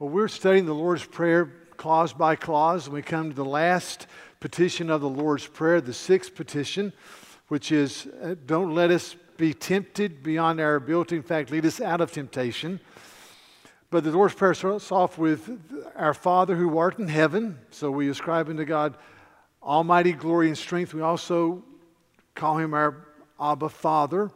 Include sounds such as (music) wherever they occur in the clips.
Well, we're studying the Lord's Prayer clause by clause, and we come to the last petition of the Lord's Prayer, the sixth petition, which is uh, Don't let us be tempted beyond our ability. In fact, lead us out of temptation. But the Lord's Prayer starts off with Our Father who art in heaven. So we ascribe unto God almighty glory and strength. We also call him our Abba Father. And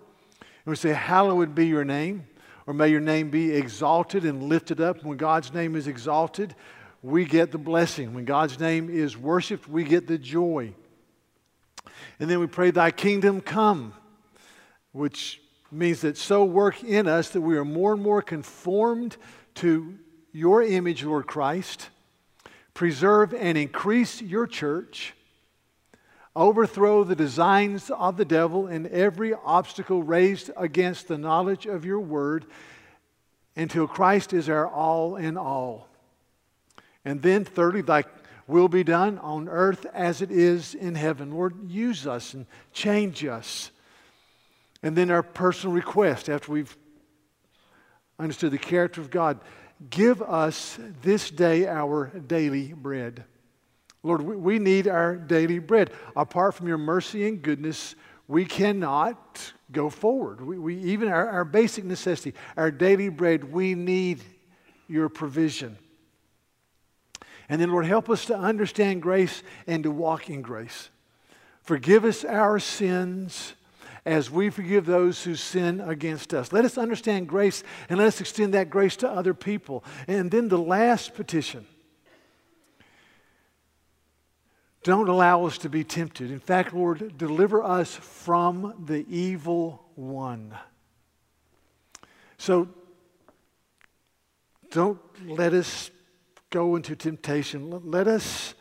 we say, Hallowed be your name or may your name be exalted and lifted up. When God's name is exalted, we get the blessing. When God's name is worshiped, we get the joy. And then we pray, Thy kingdom come, which means that so work in us that we are more and more conformed to your image, Lord Christ. Preserve and increase your church overthrow the designs of the devil and every obstacle raised against the knowledge of your word until Christ is our all in all. And then, thirdly, thy will be done on earth as it is in heaven. Lord, use us and change us. And then our personal request after we've understood the character of God give us this day our daily bread. Lord, we need our daily bread. Apart from your mercy and goodness, we cannot go forward. We, we even our, our basic necessity, our daily bread, we need your provision. And then, Lord, help us to understand grace and to walk in grace. Forgive us our sins as we forgive those who sin against us. Let us understand grace and let us extend that grace to other people. And then the last petition don't allow us to be tempted. In fact, Lord, deliver us from the evil one. So don't let us go into temptation. Let us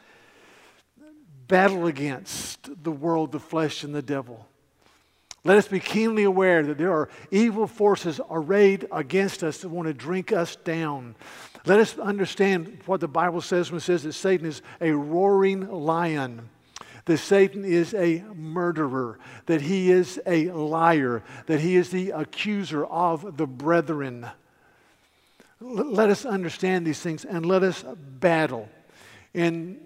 battle against the world, the flesh, and the devil. Let us be keenly aware that there are evil forces arrayed against us that want to drink us down. Let us understand what the Bible says when it says that Satan is a roaring lion, that Satan is a murderer, that he is a liar, that he is the accuser of the brethren. Let us understand these things and let us battle. In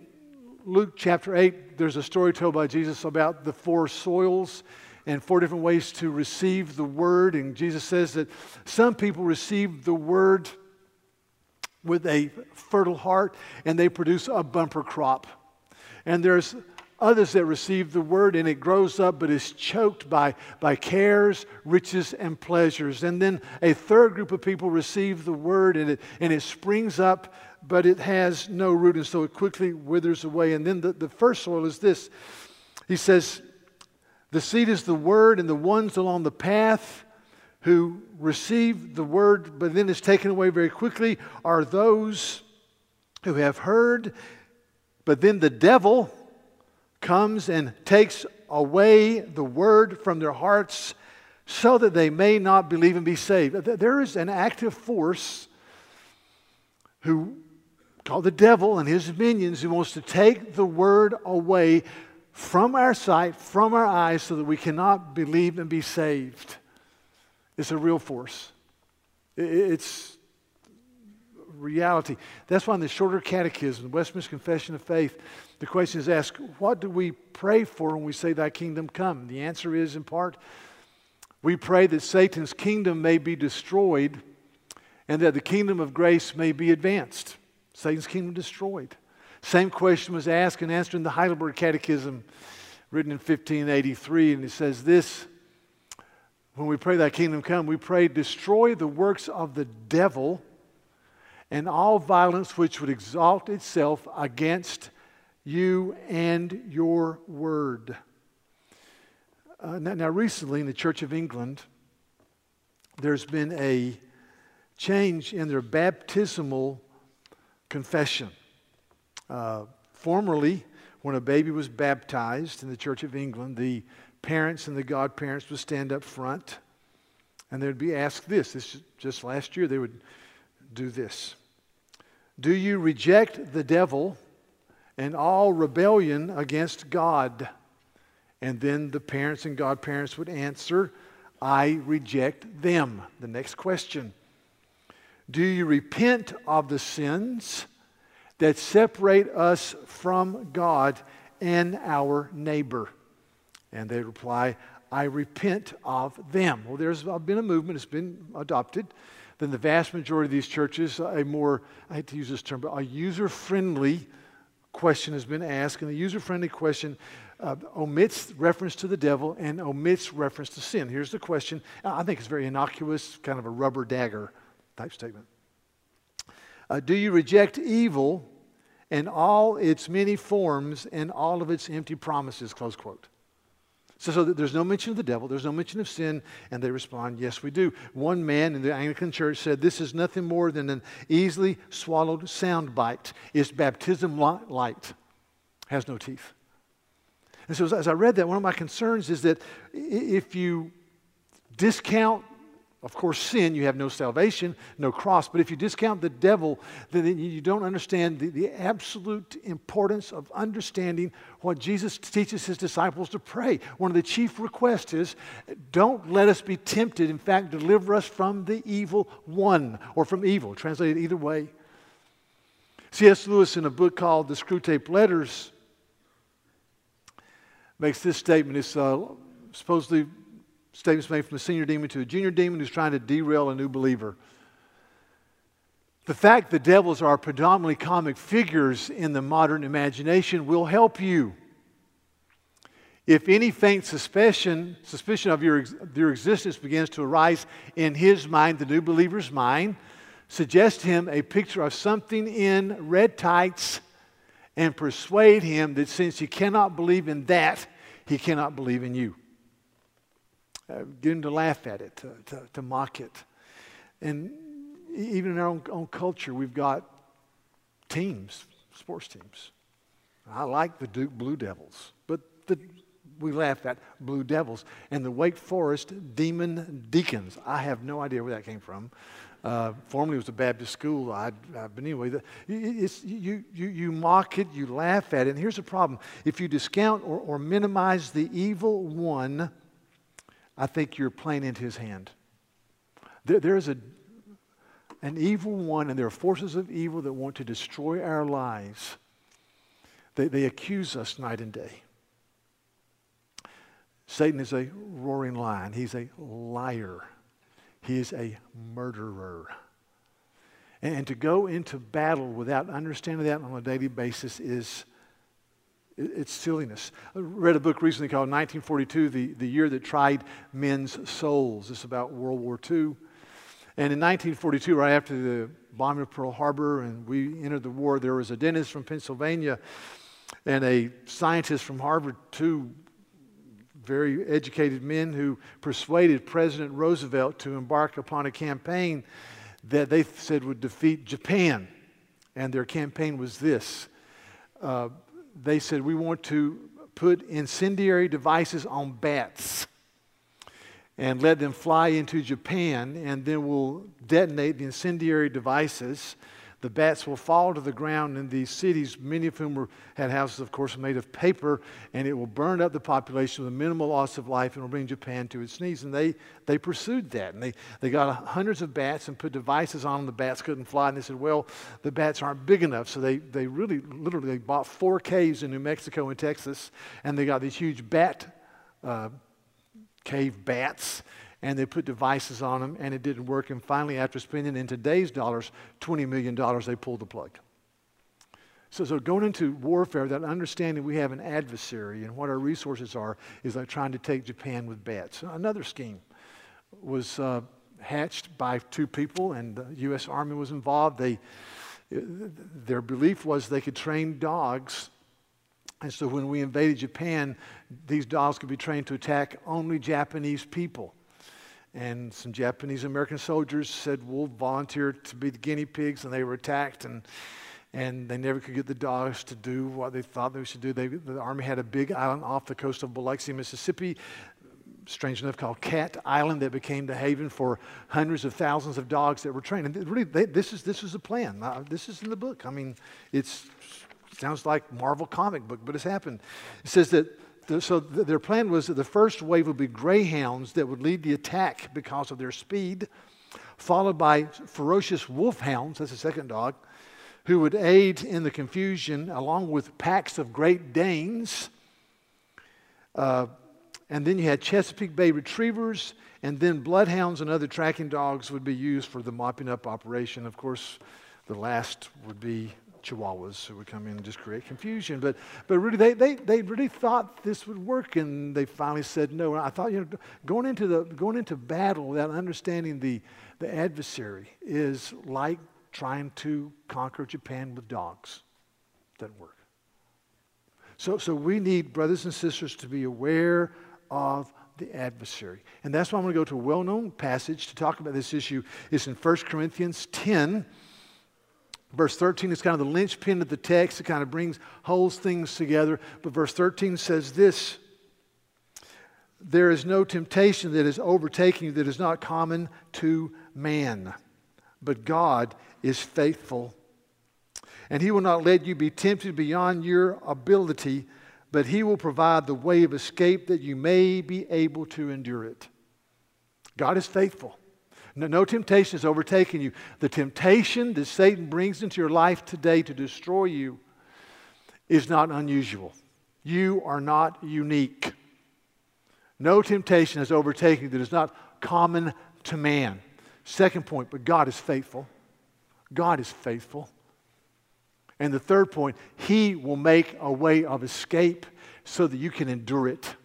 Luke chapter 8, there's a story told by Jesus about the four soils and four different ways to receive the word. And Jesus says that some people receive the word with a fertile heart and they produce a bumper crop. And there's others that receive the word and it grows up but is choked by, by cares, riches, and pleasures. And then a third group of people receive the word and it, and it springs up but it has no root and so it quickly withers away. And then the, the first soil is this. He says, The seed is the word, and the ones along the path who receive the word but then is taken away very quickly are those who have heard, but then the devil comes and takes away the word from their hearts so that they may not believe and be saved. There is an active force who called the devil and his minions who wants to take the word away from our sight, from our eyes, so that we cannot believe and be saved. It's a real force. It's reality. That's why in the shorter catechism, the Westminster Confession of Faith, the question is asked, what do we pray for when we say thy kingdom come? The answer is in part, we pray that Satan's kingdom may be destroyed and that the kingdom of grace may be advanced. Satan's kingdom destroyed. Same question was asked and answered in the Heidelberg Catechism, written in 1583, and it says this when we pray, that kingdom come, we pray, destroy the works of the devil and all violence which would exalt itself against you and your word. Uh, now, now, recently in the Church of England, there's been a change in their baptismal confession. Uh, formerly, when a baby was baptized in the Church of England, the parents and the godparents would stand up front and they'd be asked this. This just last year they would do this. Do you reject the devil and all rebellion against God? And then the parents and godparents would answer, I reject them. The next question Do you repent of the sins that separate us from God and our neighbor? And they reply, I repent of them. Well, there's been a movement, it's been adopted. Then the vast majority of these churches, a more, I hate to use this term, but a user friendly question has been asked. And the user friendly question uh, omits reference to the devil and omits reference to sin. Here's the question I think it's very innocuous, kind of a rubber dagger type statement. Uh, do you reject evil and all its many forms and all of its empty promises? Close quote. So, so there's no mention of the devil, there's no mention of sin, and they respond, Yes, we do. One man in the Anglican church said, This is nothing more than an easily swallowed sound bite. It's baptism light, has no teeth. And so, as I read that, one of my concerns is that if you discount of course, sin, you have no salvation, no cross. But if you discount the devil, then you don't understand the, the, absolute importance of understanding what Jesus teaches his disciples to pray. One of the chief requests is don't let us be tempted. In fact, deliver us from the evil one, or from evil, translated either way. C.S. Lewis, in a book called The Screwtape Letters, makes this statement. It's uh, supposedly statements made from a senior demon to a junior demon who's trying to derail a new believer. The fact that devils are predominantly comic figures in the modern imagination will help you. If any faint suspicion, suspicion of your, your existence begins to arise in his mind, the new believer's mind, suggest him a picture of something in red tights and persuade him that since he cannot believe in that, he cannot believe in you uh, get him to laugh at it, to, to, to, mock it. And even in our own, own culture, we've got teams, sports teams. I like the Duke Blue Devils, but the, we laugh at Blue Devils. And the Wake Forest Demon Deacons. I have no idea where that came from. Uh, formerly it was a Baptist school. I, uh, but anyway, the, you, you, you mock it, you laugh at it. And here's the problem if you discount or, or minimize the evil one, I think you're playing into his hand. There, there's a, an evil one, and there are forces of evil that want to destroy our lives. They, they accuse us night and day. Satan is a roaring lion, he's a liar, he is a murderer. And, and to go into battle without understanding that on a daily basis is it's silliness. I read a book recently called 1942, the, the Year That Tried Men's Souls. It's about World War II. And in 1942, right after the bombing of Pearl Harbor and we entered the war, there was a dentist from Pennsylvania and a scientist from Harvard, two very educated men who persuaded President Roosevelt to embark upon a campaign that they said would defeat Japan. And their campaign was this uh, they said, We want to put incendiary devices on bats and let them fly into Japan, and then we'll detonate the incendiary devices the bats will fall to the ground in these cities, many of whom were, had houses, of course, made of paper, and it will burn up the population with a minimal loss of life and will bring Japan to its knees. And they, they pursued that. And they, they got hundreds of bats and put devices on them. The bats couldn't fly. And they said, well, the bats aren't big enough. So they, they really, literally, they bought four caves in New Mexico and Texas, and they got these huge bat uh, cave bats and they put devices on them and it didn't work. And finally, after spending in today's dollars $20 million, they pulled the plug. So, so going into warfare, that understanding we have an adversary and what our resources are is like trying to take Japan with bats. Another scheme was uh, hatched by two people, and the U.S. Army was involved. They, their belief was they could train dogs and so when we invaded Japan, these dogs could be trained to attack only Japanese people. And some Japanese American soldiers said, We'll volunteer to be the guinea pigs, and they were attacked, and, and they never could get the dogs to do what they thought they should do. They, the Army had a big island off the coast of Biloxi, Mississippi, strange enough, called Cat Island, that became the haven for hundreds of thousands of dogs that were trained. And really, they, this, is, this is a plan. Uh, this is in the book. I mean, it sounds like Marvel comic book, but it's happened. It says that so their plan was that the first wave would be greyhounds that would lead the attack because of their speed. followed by ferocious wolfhounds, that's the second dog, who would aid in the confusion, along with packs of Great Danes. Uh, and then you had Chesapeake Bay retrievers, and then bloodhounds and other tracking dogs would be used for the mopping up operation. Of course, the last would be chihuahuas who would come in and just create confusion. But, but really, they, they, they really thought this would work, and they finally said no. I thought, you know, going into, the, going into battle without understanding the, the adversary is like trying to conquer Japan with dogs. Doesn't work. So, so we need, brothers and sisters, to be aware of the adversary. And that's why I'm going to go to a well known passage to talk about this issue. It's in 1 Corinthians 10. Verse 13 is kind of the linchpin of the text. It kind of brings, holds things together. But verse 13 says this There is no temptation that is overtaking you that is not common to man, but God is faithful. And he will not let you be tempted beyond your ability, but he will provide the way of escape that you may be able to endure it. God is faithful. No, no temptation has overtaken you. The temptation that Satan brings into your life today to destroy you is not unusual. You are not unique. No temptation has overtaken you that is not common to man. Second point, but God is faithful. God is faithful. And the third point, He will make a way of escape so that you can endure it.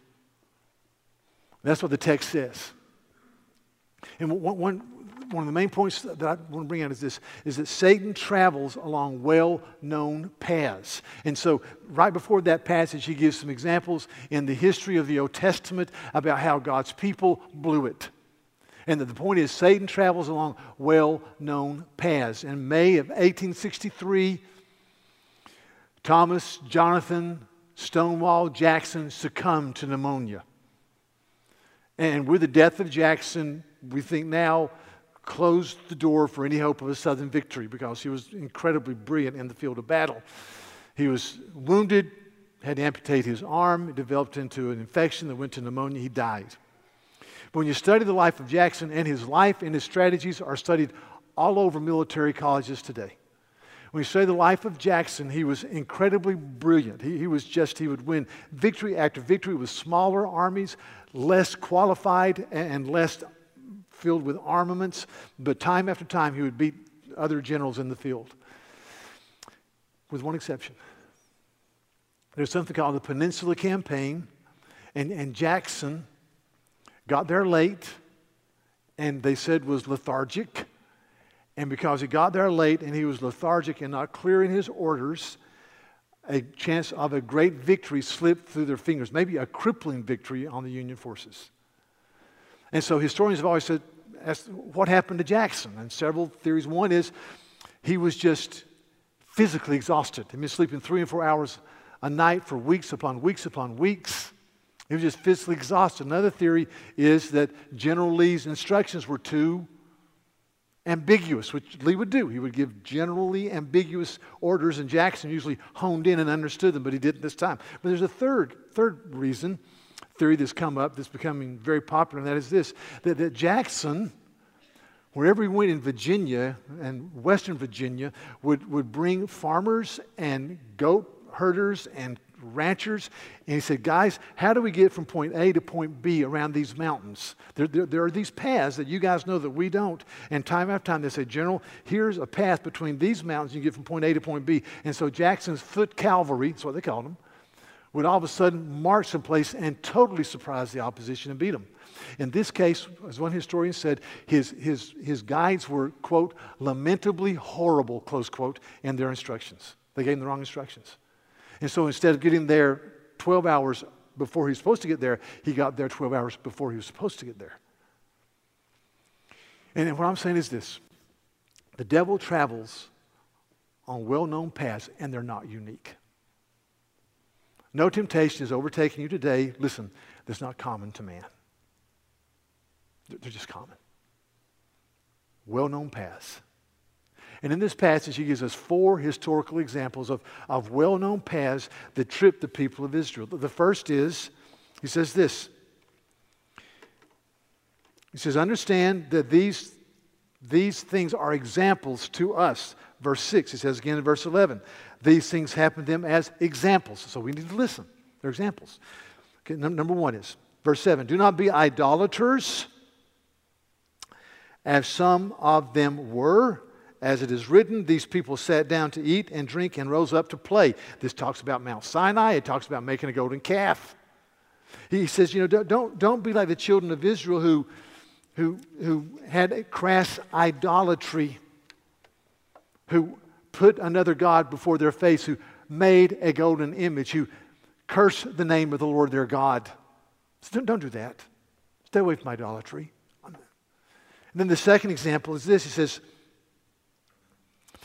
That's what the text says. And one, one, one of the main points that I want to bring out is this is that Satan travels along well known paths. And so, right before that passage, he gives some examples in the history of the Old Testament about how God's people blew it. And the point is, Satan travels along well known paths. In May of 1863, Thomas Jonathan Stonewall Jackson succumbed to pneumonia. And with the death of Jackson, we think now closed the door for any hope of a Southern victory because he was incredibly brilliant in the field of battle. He was wounded, had to amputate his arm, it developed into an infection that went to pneumonia, he died. But when you study the life of Jackson and his life and his strategies are studied all over military colleges today. When you study the life of Jackson, he was incredibly brilliant. He, he was just, he would win victory after victory with smaller armies, less qualified and less filled with armaments, but time after time he would beat other generals in the field, with one exception. There's something called the Peninsula Campaign, and, and Jackson got there late, and they said was lethargic. And because he got there late and he was lethargic and not clearing his orders, a chance of a great victory slipped through their fingers, maybe a crippling victory on the Union forces. And so historians have always said, what happened to Jackson? And several theories. One is he was just physically exhausted. He'd been sleeping three and four hours a night for weeks upon weeks upon weeks. He was just physically exhausted. Another theory is that General Lee's instructions were too ambiguous, which Lee would do. He would give generally ambiguous orders, and Jackson usually honed in and understood them, but he didn't this time. But there's a third, third reason theory that's come up that's becoming very popular, and that is this that, that Jackson, wherever he went in Virginia and Western Virginia, would, would bring farmers and goat herders and ranchers. And he said, Guys, how do we get from point A to point B around these mountains? There, there, there, are these paths that you guys know that we don't. And time after time, they said, General, here's a path between these mountains. You can get from point A to point B. And so Jackson's foot cavalry, that's what they called them, would all of a sudden march someplace and totally surprise the opposition and beat them. In this case, as one historian said, his, his, his guides were, quote, lamentably horrible, close quote, in their instructions. They gave him the wrong instructions. And so instead of getting there 12 hours before he was supposed to get there, he got there 12 hours before he was supposed to get there. And what I'm saying is this the devil travels on well known paths, and they're not unique. No temptation is overtaking you today, listen, that's not common to man. They're just common. Well known paths. And in this passage, he gives us four historical examples of, of well known paths that tripped the people of Israel. The first is, he says this He says, Understand that these These things are examples to us. Verse 6, he says again in verse 11, these things happen to them as examples. So we need to listen. They're examples. Okay, number one is verse 7 Do not be idolaters, as some of them were. As it is written, these people sat down to eat and drink and rose up to play. This talks about Mount Sinai. It talks about making a golden calf. He says, you know, don't, don't, don't be like the children of Israel who, who, who had crass idolatry, who put another God before their face, who made a golden image, who cursed the name of the Lord their God. So don't, don't do that. Stay away from idolatry. And then the second example is this. He says,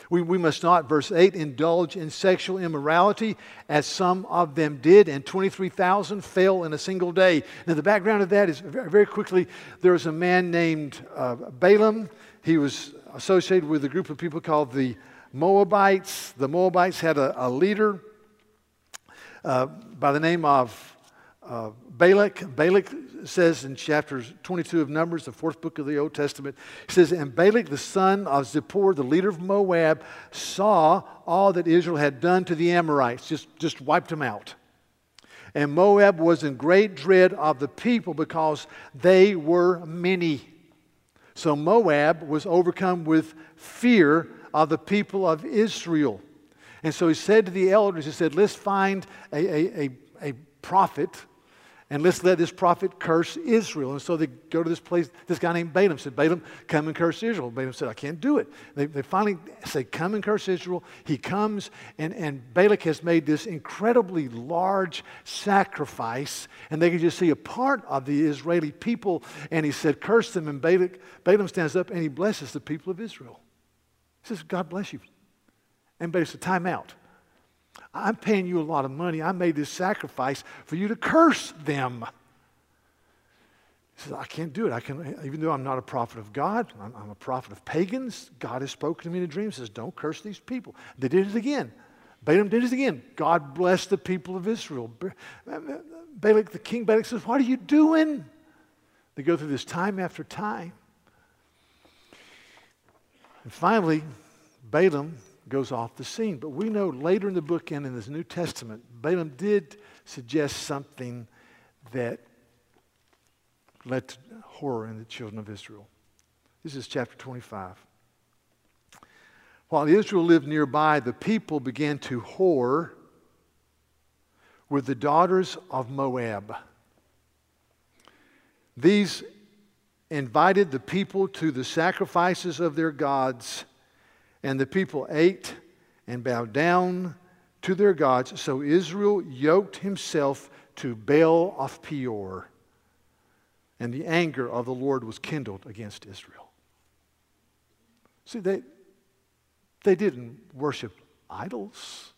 we, we must not, verse 8, indulge in sexual immorality as some of them did, and 23,000 fell in a single day. Now, the background of that is very, quickly there was a man named uh, Balaam. He was associated with a group of people called the Moabites. The Moabites had a, a leader uh, by the name of uh, Balak. Balak says in chapter 22 of Numbers, the fourth book of the Old Testament, he says, And Balak, the son of Zippor, the leader of Moab, saw all that Israel had done to the Amorites, just, just wiped them out. And Moab was in great dread of the people because they were many. So Moab was overcome with fear of the people of Israel. And so he said to the elders, he said, let's find a, a, a, a prophet and let's let this prophet curse Israel. And so they go to this place, this guy named Balaam said, Balaam, come and curse Israel. Balaam said, I can't do it. They, they finally say, come and curse Israel. He comes, and, and Balak has made this incredibly large sacrifice, and they can just see a part of the Israeli people, and he said, curse them, and Balak, Balaam stands up and he blesses the people of Israel. He says, God bless you. And Balaam said, time out. I'm paying you a lot of money. I made this sacrifice for you to curse them. He says, I can't do it. I can, even though I'm not a prophet of God, I'm, I'm a prophet of pagans. God has spoken to me in a dream. He says, Don't curse these people. They did it again. Balaam did it again. God blessed the people of Israel. Balak, the king Balak says, What are you doing? They go through this time after time. And finally, Balaam goes off the scene. But we know later in the book and in this New Testament, Balaam did suggest something that led to horror in the children of Israel. This is chapter 25. While Israel lived nearby, the people began to whore with the daughters of Moab. These invited the people to the sacrifices of their gods and the people ate and bowed down to their gods. So Israel yoked himself to Baal of Peor. And the anger of the Lord was kindled against Israel. See, they, they didn't worship idols,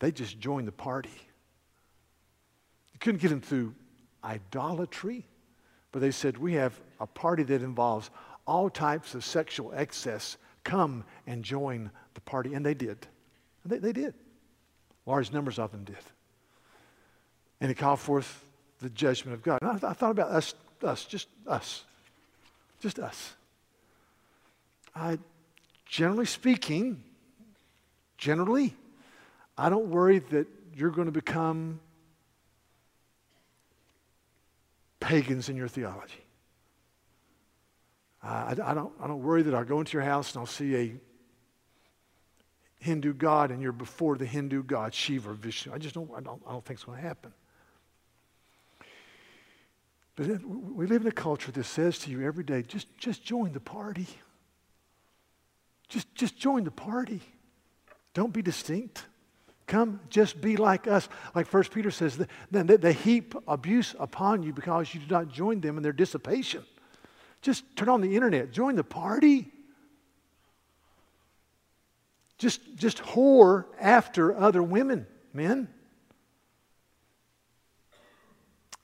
they just joined the party. You couldn't get them through idolatry, but they said, We have a party that involves all types of sexual excess Come and join the party. And they did. They, they did. Large numbers of them did. And it called forth the judgment of God. And I, I thought about us, us, just us. Just us. I, generally speaking, generally, I don't worry that you're going to become pagans in your theology. I, I, don't, I don't worry that I'll go into your house and I'll see a Hindu god and you're before the Hindu god, Shiva or Vishnu. I just don't, I don't, I don't think it's going to happen. But we live in a culture that says to you every day, just, just join the party. Just, just join the party. Don't be distinct. Come, just be like us. Like First Peter says, they, they heap abuse upon you because you do not join them in their dissipation. Just turn on the internet, join the party. Just, just whore after other women, men.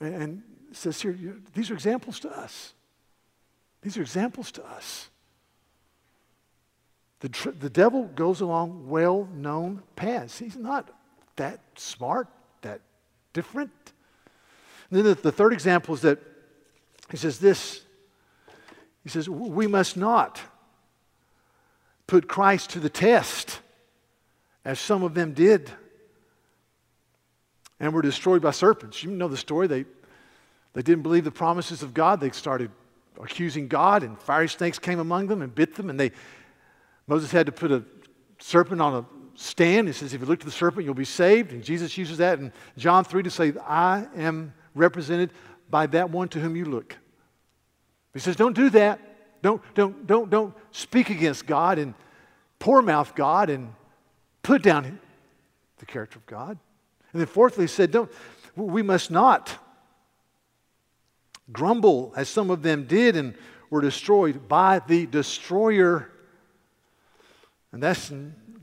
And says here, these are examples to us. These are examples to us. The, tr- the devil goes along well known paths. He's not that smart, that different. And then the, the third example is that he says this He says, We must not put Christ to the test, as some of them did, and were destroyed by serpents. You know the story. They, they didn't believe the promises of God. They started accusing God, and fiery snakes came among them and bit them. And they, Moses had to put a serpent on a stand. He says, If you look to the serpent, you'll be saved. And Jesus uses that in John 3 to say, I am represented by that one to whom you look. He says, Don't do that. Don't, don't, don't, don't speak against God and poor mouth God and put down the character of God. And then fourthly, he said, Don't, we must not grumble as some of them did and were destroyed by the destroyer. And that's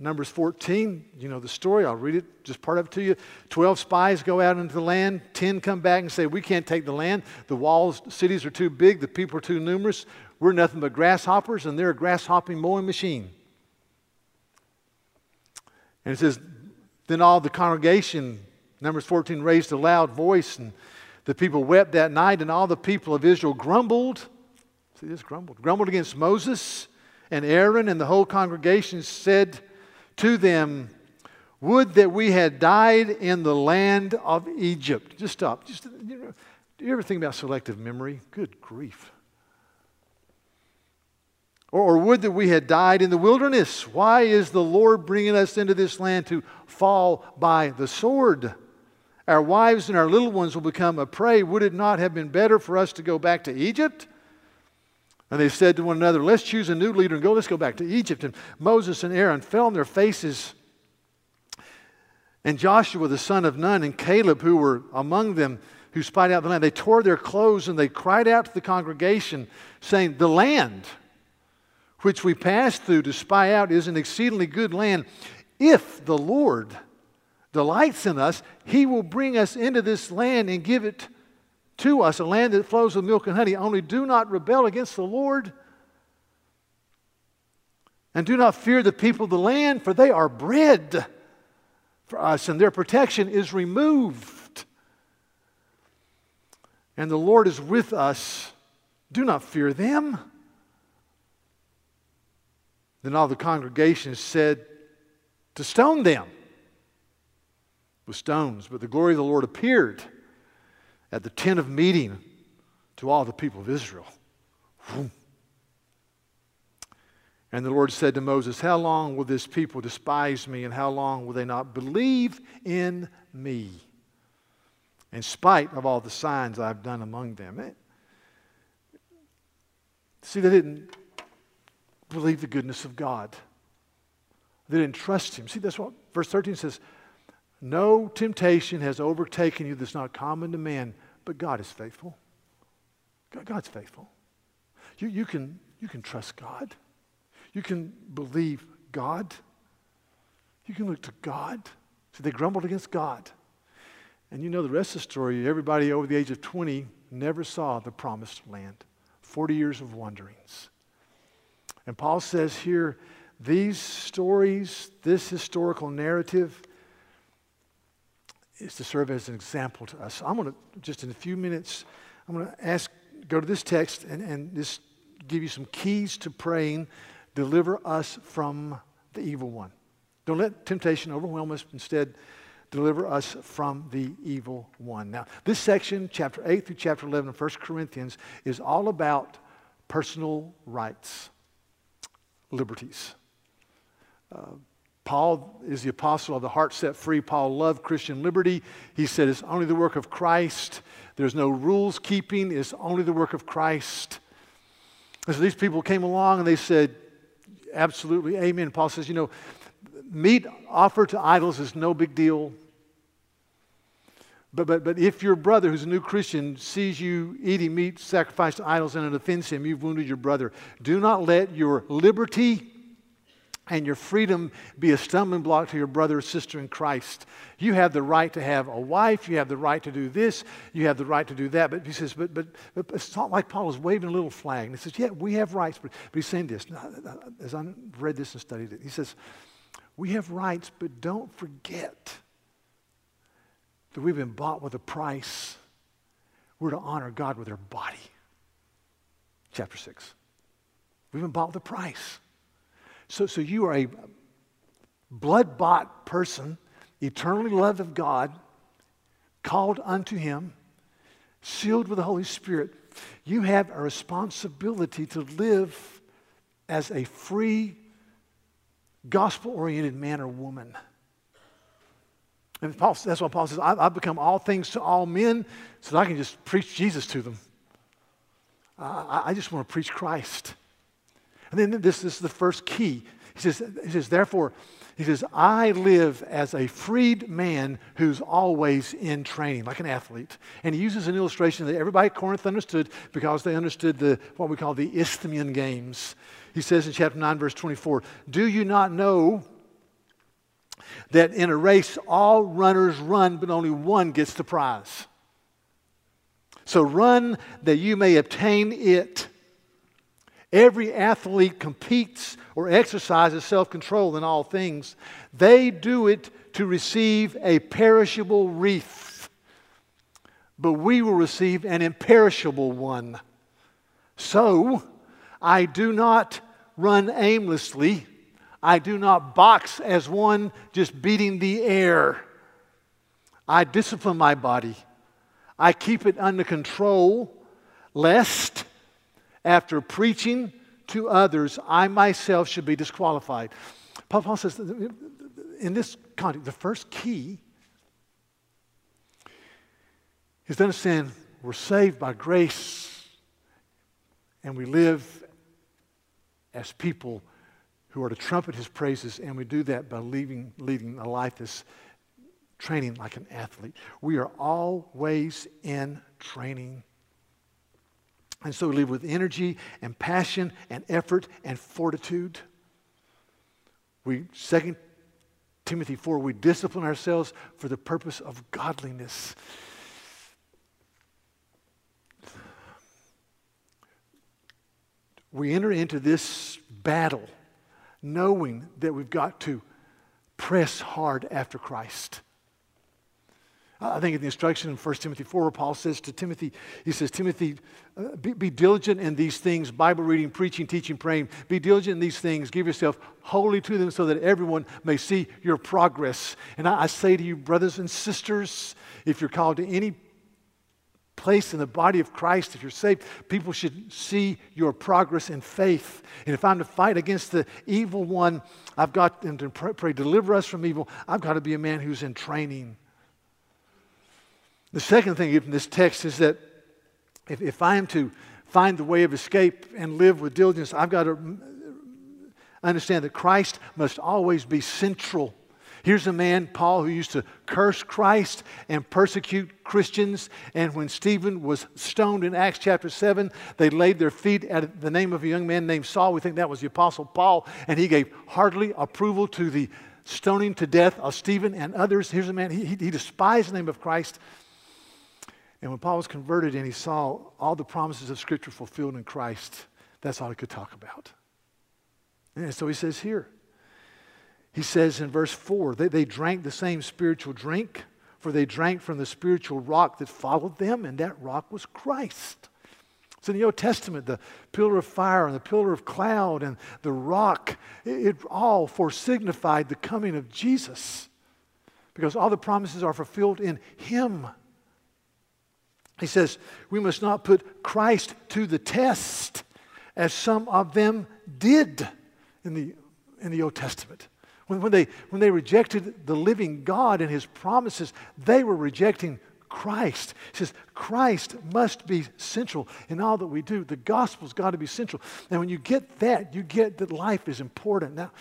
Numbers 14. You know the story. I'll read it, just part of it to you. Twelve spies go out into the land. Ten come back and say, We can't take the land. The walls, the cities are too big. The people are too numerous. We're nothing but grasshoppers, and they're a grasshopping mowing machine. And it says, Then all the congregation, Numbers 14, raised a loud voice, and the people wept that night, and all the people of Israel grumbled. See this grumbled. Grumbled against Moses and Aaron, and the whole congregation said to them, Would that we had died in the land of Egypt. Just stop. Just, you know, do you ever think about selective memory? Good grief. Or, or would that we had died in the wilderness. Why is the Lord bringing us into this land to fall by the sword? Our wives and our little ones will become a prey. Would it not have been better for us to go back to Egypt? And they said to one another, Let's choose a new leader and go. Let's go back to Egypt. And Moses and Aaron fell on their faces. And Joshua, the son of Nun, and Caleb, who were among them, who spied out the land, they tore their clothes and they cried out to the congregation, saying, The land which we passed through to spy out is an exceedingly good land. If the Lord delights in us, he will bring us into this land and give it to us, a land that flows with milk and honey. Only do not rebel against the Lord. And do not fear the people of the land, for they are bread for us, and their protection is removed. And the Lord is with us. Do not fear them. Then all the congregation said to stone them with stones. But the glory of the Lord appeared at the tent of meeting to all the people of Israel. And the Lord said to Moses, How long will this people despise me, and how long will they not believe in me, in spite of all the signs I've done among them? See, they didn't believe the goodness of God. They didn't trust Him. See, that's what verse 13 says No temptation has overtaken you that's not common to man, but God is faithful. God's faithful. You, you, can, you can trust God. You can believe God. You can look to God. So they grumbled against God. And you know the rest of the story. Everybody over the age of 20 never saw the promised land. 40 years of wanderings. And Paul says here, these stories, this historical narrative, is to serve as an example to us. I'm going to, just in a few minutes, I'm going to ask, go to this text and, and just give you some keys to praying. Deliver us from the evil one. Don't let temptation overwhelm us. Instead, deliver us from the evil one. Now, this section, chapter 8 through chapter 11 of 1 Corinthians, is all about personal rights liberties. Uh, Paul is the apostle of the heart set free. Paul loved Christian liberty. He said it's only the work of Christ. There's no rules keeping, it's only the work of Christ. And so these people came along and they said, Absolutely, amen. Paul says, You know, meat offered to idols is no big deal. But, but, but if your brother, who's a new Christian, sees you eating meat sacrificed to idols and it offends him, you've wounded your brother. Do not let your liberty and your freedom be a stumbling block to your brother or sister in Christ. You have the right to have a wife. You have the right to do this. You have the right to do that. But he says, but, but, but it's not like Paul is waving a little flag. And he says, yeah, we have rights. But, but he's saying this, uh, as I've read this and studied it, he says, we have rights, but don't forget that we've been bought with a price. We're to honor God with our body. Chapter 6. We've been bought with a price. So, so you are a blood bought person, eternally loved of God, called unto Him, sealed with the Holy Spirit. You have a responsibility to live as a free, gospel oriented man or woman. And Paul, that's what Paul says I've become all things to all men so that I can just preach Jesus to them. I, I just want to preach Christ. And then this, this is the first key. He says, he says, therefore, he says, I live as a freed man who's always in training, like an athlete. And he uses an illustration that everybody at Corinth understood because they understood the, what we call the Isthmian Games. He says in chapter 9, verse 24, Do you not know that in a race all runners run, but only one gets the prize? So run that you may obtain it. Every athlete competes or exercises self control in all things. They do it to receive a perishable wreath, but we will receive an imperishable one. So, I do not run aimlessly. I do not box as one just beating the air. I discipline my body. I keep it under control, lest after preaching to others, I myself should be disqualified. Paul says in this context, the first key is to understand we're saved by grace and we live as people who are to trumpet his praises, and we do that by leading, leading a life that's training like an athlete. We are always in training. And so we live with energy and passion and effort and fortitude. We, 2 Timothy 4, we discipline ourselves for the purpose of godliness. We enter into this battle knowing that we've got to press hard after Christ. I think in the instruction in 1 Timothy 4, Paul says to Timothy, he says, Timothy, uh, be, be, diligent in these things Bible reading, preaching, teaching, praying. Be diligent in these things. Give yourself wholly to them so that everyone may see your progress. And I, I say to you, brothers and sisters, if you're called to any place in the body of Christ, if you're saved, people should see your progress in faith. And if I'm to fight against the evil one, I've got, and to pray, pray deliver us from evil, I've got to be a man who's in training. The second thing in this text is that if, if I am to find the way of escape and live with diligence, I've got to understand that Christ must always be central. Here's a man, Paul, who used to curse Christ and persecute Christians. And when Stephen was stoned in Acts chapter 7, they laid their feet at the name of a young man named Saul. We think that was the Apostle Paul. And he gave heartily approval to the stoning to death of Stephen and others. Here's a man, he, he despised the name of Christ. And when Paul was converted and he saw all the promises of Scripture fulfilled in Christ, that's all he could talk about. And so he says here, he says in verse 4 they, they drank the same spiritual drink, for they drank from the spiritual rock that followed them, and that rock was Christ. So in the Old Testament, the pillar of fire and the pillar of cloud and the rock, it, it all foresignified the coming of Jesus because all the promises are fulfilled in Him. He says, we must not put Christ to the test as some of them did in the, in the Old Testament. When, when, they, when they rejected the living God and his promises, they were rejecting Christ. He says, Christ must be central in all that we do. The gospel's got to be central. And when you get that, you get that life is important. Now,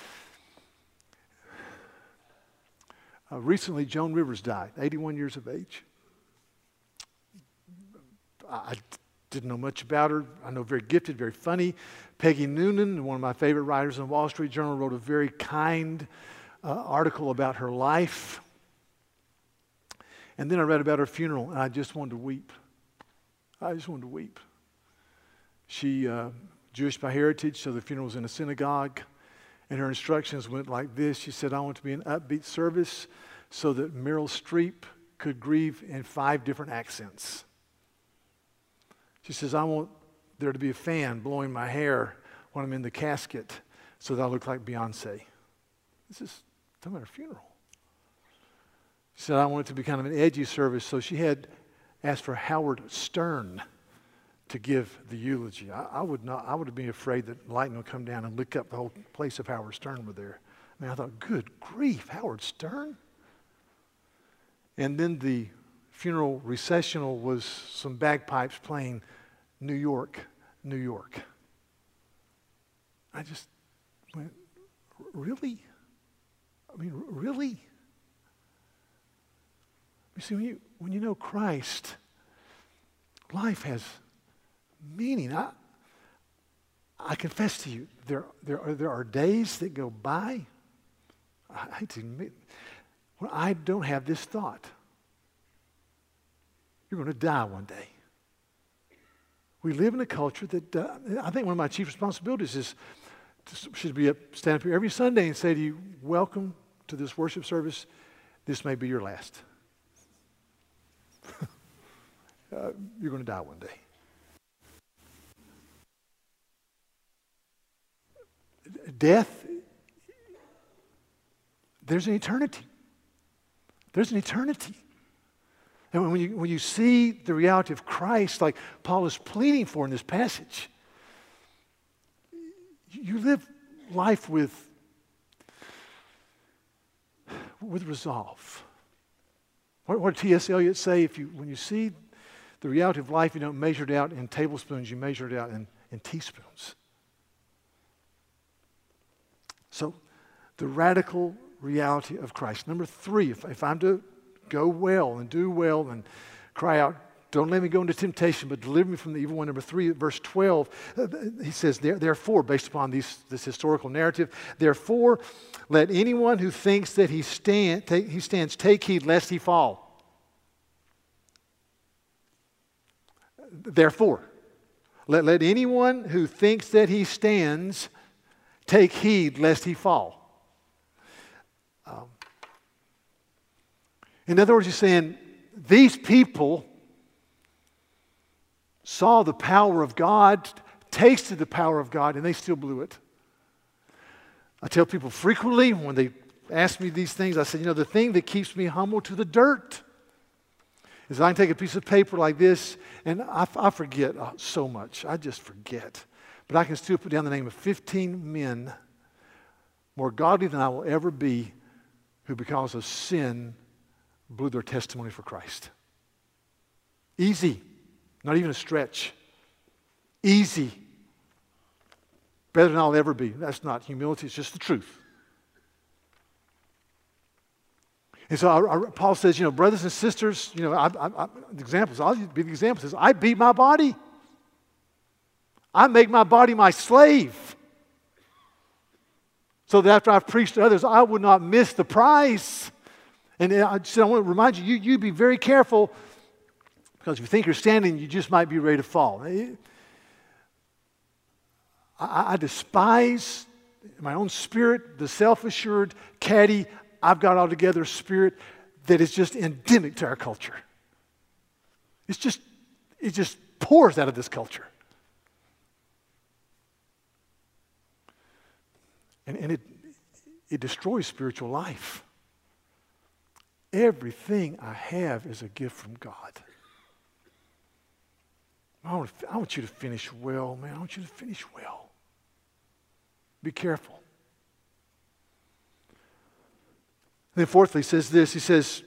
uh, recently, Joan Rivers died, 81 years of age. I didn't know much about her. I know very gifted, very funny. Peggy Noonan, one of my favorite writers in the Wall Street Journal, wrote a very kind uh, article about her life. And then I read about her funeral, and I just wanted to weep. I just wanted to weep. She, uh, Jewish by heritage, so the funeral was in a synagogue. And her instructions went like this She said, I want to be an upbeat service so that Meryl Streep could grieve in five different accents. She says, I want there to be a fan blowing my hair when I'm in the casket so that I look like Beyonce. This is talking about her funeral. She said, I want it to be kind of an edgy service, so she had asked for Howard Stern to give the eulogy. I, I would not, I would have been afraid that lightning would come down and lick up the whole place if Howard Stern were there. I mean, I thought, good grief, Howard Stern? And then the funeral recessional was some bagpipes playing New York, New York. I just went, really? I mean, really? You see, when you, when you know Christ, life has meaning. I, I confess to you, there, there, are, there are days that go by, I hate to admit, when I don't have this thought. You're going to die one day. We live in a culture that uh, I think one of my chief responsibilities is to, should be up, stand up here every Sunday and say to you, Welcome to this worship service. This may be your last. (laughs) uh, you're going to die one day. Death, there's an eternity. There's an eternity. And when you, when you see the reality of Christ, like Paul is pleading for in this passage, you live life with, with resolve. What, what did T.S. Eliot say? If you, when you see the reality of life, you don't measure it out in tablespoons, you measure it out in, in teaspoons. So, the radical reality of Christ. Number three, if, if I'm to go well and do well and cry out, don't let me go into temptation, but deliver me from the evil one. Number three, verse 12, uh, he says, Therefore, based upon these, this historical narrative, therefore, let anyone who thinks that he, stand, take, he stands take heed lest he fall. Therefore, let, let anyone who thinks that he stands take heed lest he fall. Um, in other words, he's saying, these people saw the power of God, tasted the power of God, and they still blew it. I tell people frequently when they ask me these things, I say, you know, the thing that keeps me humble to the dirt is I can take a piece of paper like this and I, I forget uh, so much. I just forget. But I can still put down the name of 15 men more godly than I will ever be who, because of sin, blew their testimony for Christ. Easy. Not even a stretch. Easy. Better than I'll ever be. That's not humility, it's just the truth. And so I, I, Paul says, you know, brothers and sisters, you know, I, the examples, I'll be the example says, I beat my body. I make my body my slave. So that after I've preached to others, I would not miss the prize. And I said, I want to remind you, you, you be very careful because if you think you're standing, you just might be ready to fall. I, I despise my own spirit, the self assured, catty, I've got all together spirit that is just endemic to our culture. It's just, it just pours out of this culture. And, and it, it destroys spiritual life. Everything I have is a gift from God. I want, to, I want you to finish well, man. I want you to finish well. Be careful. Then, fourthly, he says this. He says,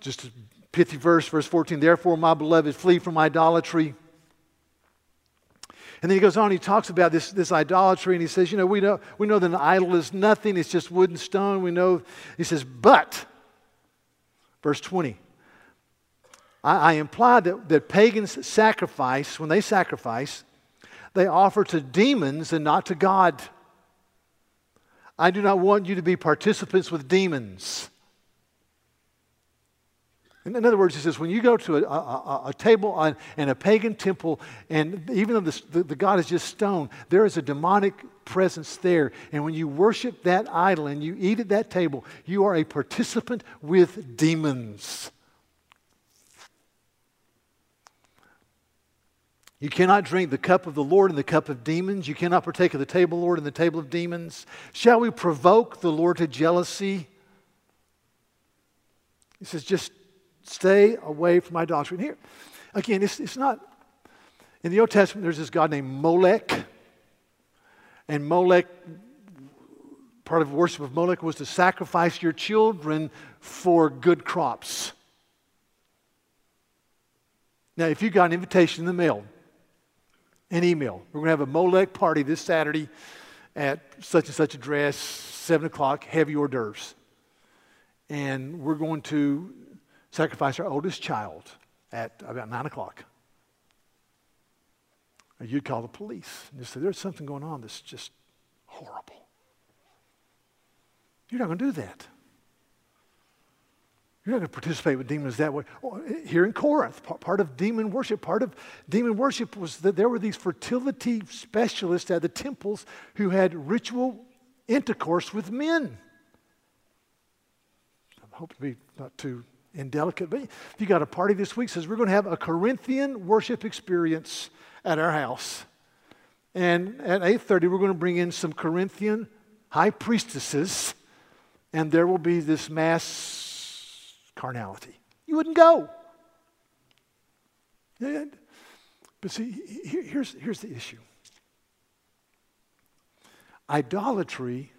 just a pithy verse, verse 14, therefore, my beloved, flee from idolatry. And then he goes on, he talks about this, this idolatry, and he says, You know, we know, we know that an idol is nothing, it's just wood and stone. We know, he says, But, verse 20, I, I imply that, that pagans sacrifice, when they sacrifice, they offer to demons and not to God. I do not want you to be participants with demons. In other words, he says, when you go to a, a, a table on, in a pagan temple, and even though the, the, the, God is just stone, there is a demonic presence there. And when you worship that idol and you eat at that table, you are a participant with demons. You cannot drink the cup of the Lord and the cup of demons. You cannot partake of the table, Lord, and the table of demons. Shall we provoke the Lord to jealousy? He says, just stay away from my doctrine. here, again, it's, it's not, in the Old Testament, there's this God named Molech. And Molech, part of worship of Molech was to sacrifice your children for good crops. Now, if you got an invitation in the mail, an email, we're going to have a Molech party this Saturday at such and such address, 7 o'clock, heavy hors d'oeuvres. And we're going to sacrifice our oldest child at about 9 o'clock. You'd call the police and just say, There's something going on that's just horrible. You're not going to do that. You're not going to participate with demons that way. Oh, here in Corinth, part of demon worship, part of demon worship was that there were these fertility specialists at the temples who had ritual intercourse with men. I hope to be not too indelicate, but if you got a party this week, says we're going to have a Corinthian worship experience at our house. And at 8:30, we're going to bring in some Corinthian high priestesses, and there will be this mass carnality. You wouldn't go. But see, here's, here's the issue idolatry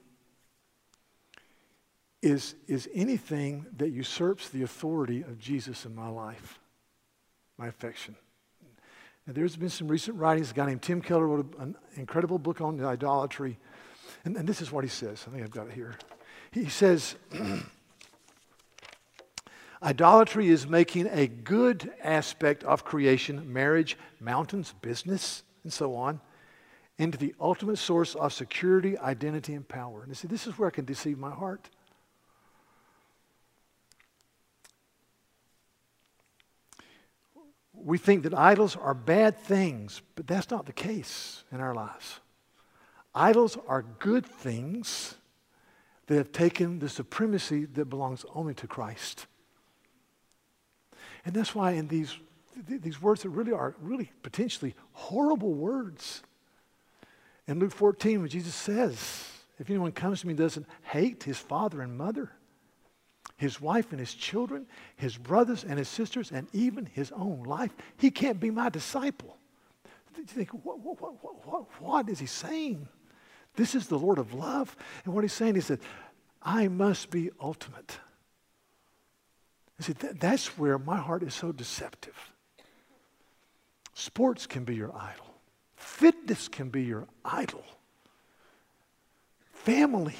is, is anything that usurps the authority of Jesus in my life, my affection. And there's been some recent writings. A guy named Tim Keller wrote an incredible book on idolatry. And, and this is what he says. I think I've got it here. He says, (clears throat) Idolatry is making a good aspect of creation, marriage, mountains, business, and so on, into the ultimate source of security, identity, and power. And you see, this is where I can deceive my heart. We think that idols are bad things, but that's not the case in our lives. Idols are good things that have taken the supremacy that belongs only to Christ. And that's why in these, these words that really are really potentially horrible words. In Luke 14, when Jesus says, if anyone comes to me and doesn't hate his father and mother, his wife and his children, his brothers and his sisters, and even his own life. He can't be my disciple. You think, what, what, what, what is he saying? This is the Lord of love. And what he's saying is that I must be ultimate. You see, that, that's where my heart is so deceptive. Sports can be your idol, fitness can be your idol, family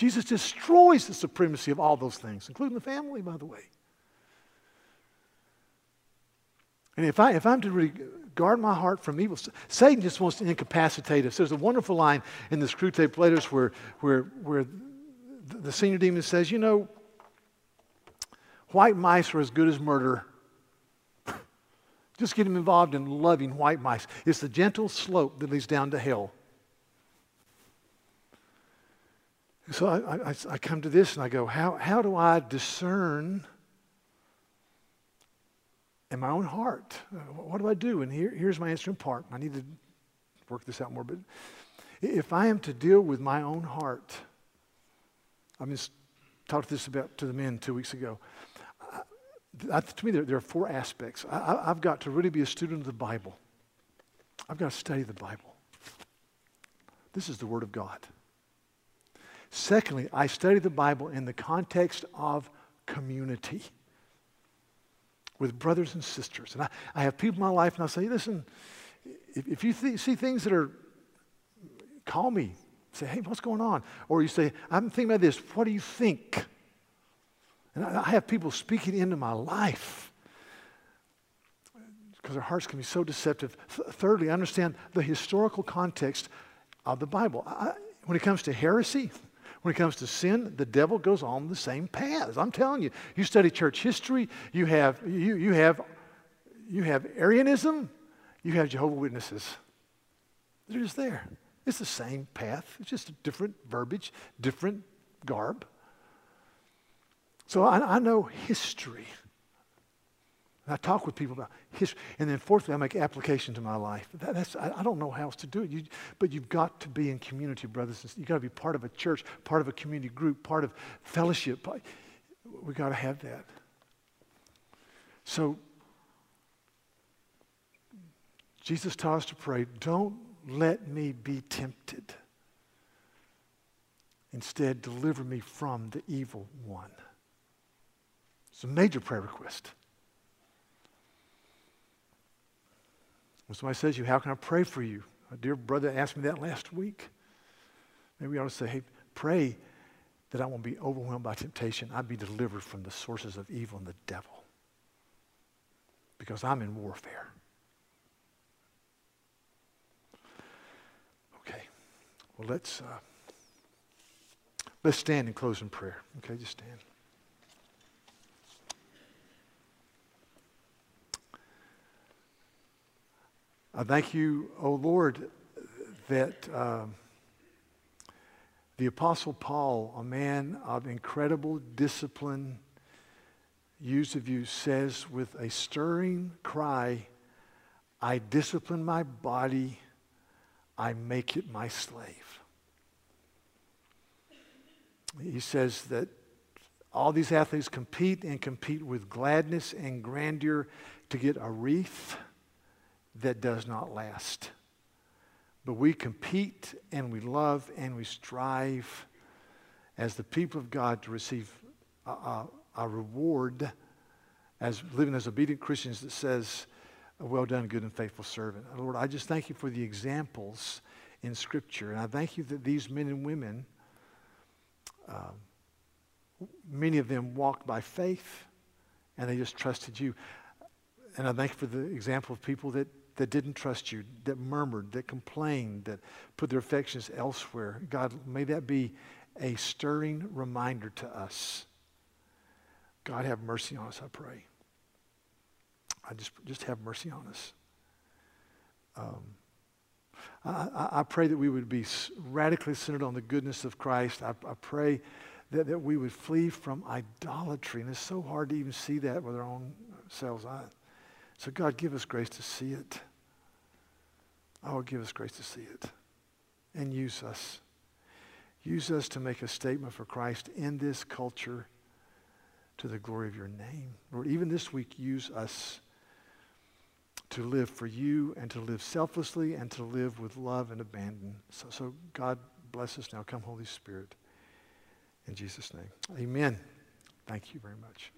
Jesus destroys the supremacy of all those things, including the family, by the way. And if, I, if I'm to really guard my heart from evil, Satan just wants to incapacitate us. There's a wonderful line in the Screwtape Letters where, where, where the senior demon says, You know, white mice are as good as murder. (laughs) just get him involved in loving white mice. It's the gentle slope that leads down to hell. So I, I, I, come to this and I go, how, how do I discern in my own heart? Uh, what do I do? And here, here's my answer in part. I need to work this out more. But if I am to deal with my own heart, I just talked this about to the men two weeks ago. I, to me, there, there, are four aspects. I, I've got to really be a student of the Bible. I've got to study the Bible. This is the Word of God. Secondly, I study the Bible in the context of community with brothers and sisters. And I, I have people in my life, and I say, listen, if, if you th- see things that are, call me. Say, hey, what's going on? Or you say, I'm thinking about this. What do you think? And I, I have people speaking into my life because their hearts can be so deceptive. Th- thirdly, understand the historical context of the Bible. I, when it comes to heresy, when it comes to sin, the devil goes on the same paths. I'm telling you, you study church history, you have, you, you have, you have Arianism, you have Jehovah Witnesses. They're just there. It's the same path. It's just a different verbiage, different garb. So I, I know history. And I talk with people about history. And then fourthly, I make application to my life. That, that's, I, I, don't know how else to do it. You, but you've got to be in community, brothers and sisters. You've got to be part of a church, part of a community group, part of fellowship. We've got to have that. So, Jesus taught us to pray, don't let me be tempted. Instead, deliver me from the evil one. It's a major prayer request. When somebody says to you, How can I pray for you? A dear brother asked me that last week. Maybe we ought to say, Hey, pray that I won't be overwhelmed by temptation. I'd be delivered from the sources of evil and the devil. Because I'm in warfare. Okay. Well, let's, uh, let's stand and close in prayer. Okay, just stand. I thank you, O oh Lord, that um, the Apostle Paul, a man of incredible discipline, use of you, says with a stirring cry, I discipline my body, I make it my slave. He says that all these athletes compete and compete with gladness and grandeur to get a wreath that does not last. But we compete and we love and we strive as the people of God to receive a, a, a reward as living as obedient Christians that says, a Well done, good and faithful servant. Lord, I just thank you for the examples in Scripture. And I thank you that these men and women, um, many of them walked by faith and they just trusted you. And I thank you for the example of people that that didn't trust you, that murmured, that complained, that put their affections elsewhere. God, may that be a stirring reminder to us. God, have mercy on us, I pray. I just, just have mercy on us. Um, I, I, pray that we would be radically centered on the goodness of Christ. I, I pray that, that we would flee from idolatry. And it's so hard to even see that with our own selves. I, so, God, give us grace to see it. Oh, give us grace to see it and use us. Use us to make a statement for Christ in this culture to the glory of your name. Lord, even this week, use us to live for you and to live selflessly and to live with love and abandon. So, so God bless us now. Come, Holy Spirit. In Jesus' name. Amen. Thank you very much.